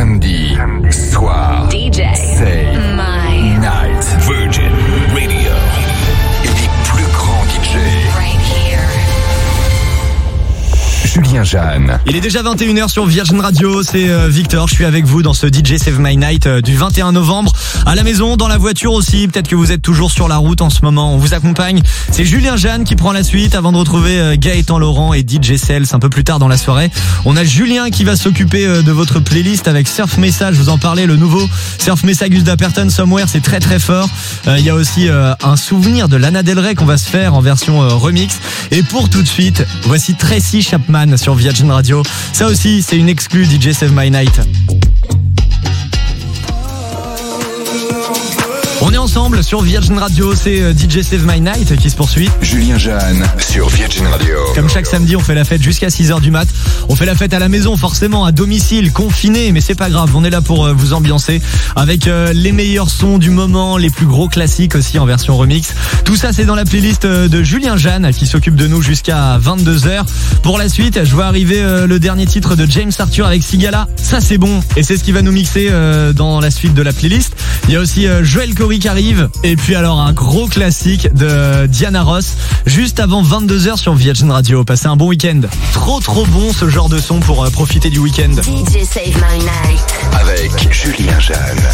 samedi, samedi soir. DJ. Jeanne. Il est déjà 21h sur Virgin Radio, c'est euh, Victor, je suis avec vous dans ce DJ Save My Night euh, du 21 novembre. À la maison, dans la voiture aussi, peut-être que vous êtes toujours sur la route en ce moment, on vous accompagne. C'est Julien Jeanne qui prend la suite avant de retrouver euh, Gaëtan Laurent et DJ Cells un peu plus tard dans la soirée. On a Julien qui va s'occuper de votre playlist avec Surf Message, vous en parlez, le nouveau Surf Message d'Aperton Somewhere, c'est très très fort. Il y a aussi un souvenir de Lana Del Rey qu'on va se faire en version remix. Et pour tout de suite, voici Tracy Chapman sur Virgin Radio. Ça aussi, c'est une exclue DJ Save My Night. Ensemble sur Virgin Radio, c'est euh, DJ Save My Night qui se poursuit. Julien Jeanne sur Virgin Radio. Comme chaque samedi, on fait la fête jusqu'à 6h du mat. On fait la fête à la maison, forcément, à domicile, confiné, mais c'est pas grave, on est là pour euh, vous ambiancer avec euh, les meilleurs sons du moment, les plus gros classiques aussi en version remix. Tout ça, c'est dans la playlist de Julien Jeanne qui s'occupe de nous jusqu'à 22h. Pour la suite, je vois arriver le dernier titre de James Arthur avec Sigala. Ça, c'est bon et c'est ce qui va nous mixer dans la suite de la playlist. Il y a aussi Joël qui arrive. Et puis alors un gros classique de Diana Ross juste avant 22h sur Virgin Radio. Passez un bon week-end. Trop trop bon ce genre de son pour euh, profiter du week-end. DJ Save My Night. Avec Julien Jeanne.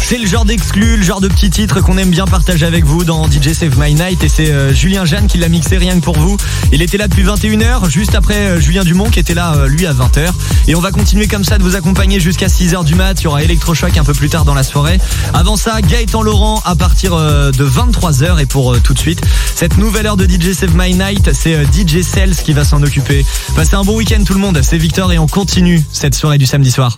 C'est le genre d'exclu, le genre de petit titre qu'on aime bien partager avec vous dans DJ Save My Night. Et c'est euh, Julien Jeanne qui l'a mixé rien que pour vous. Il était là depuis 21h, juste après euh, Julien Dumont qui était là lui à 20h. Et on va continuer comme ça de vous accompagner jusqu'à 6h du mat. Il y aura Electrochoc un peu plus tard dans la soirée. Avant ça, Gaëtan Laurent à partir euh, de 23h et pour euh, tout de suite cette nouvelle heure de DJ Save My Night c'est euh, DJ Cells qui va s'en occuper passez un bon week-end tout le monde c'est Victor et on continue cette soirée du samedi soir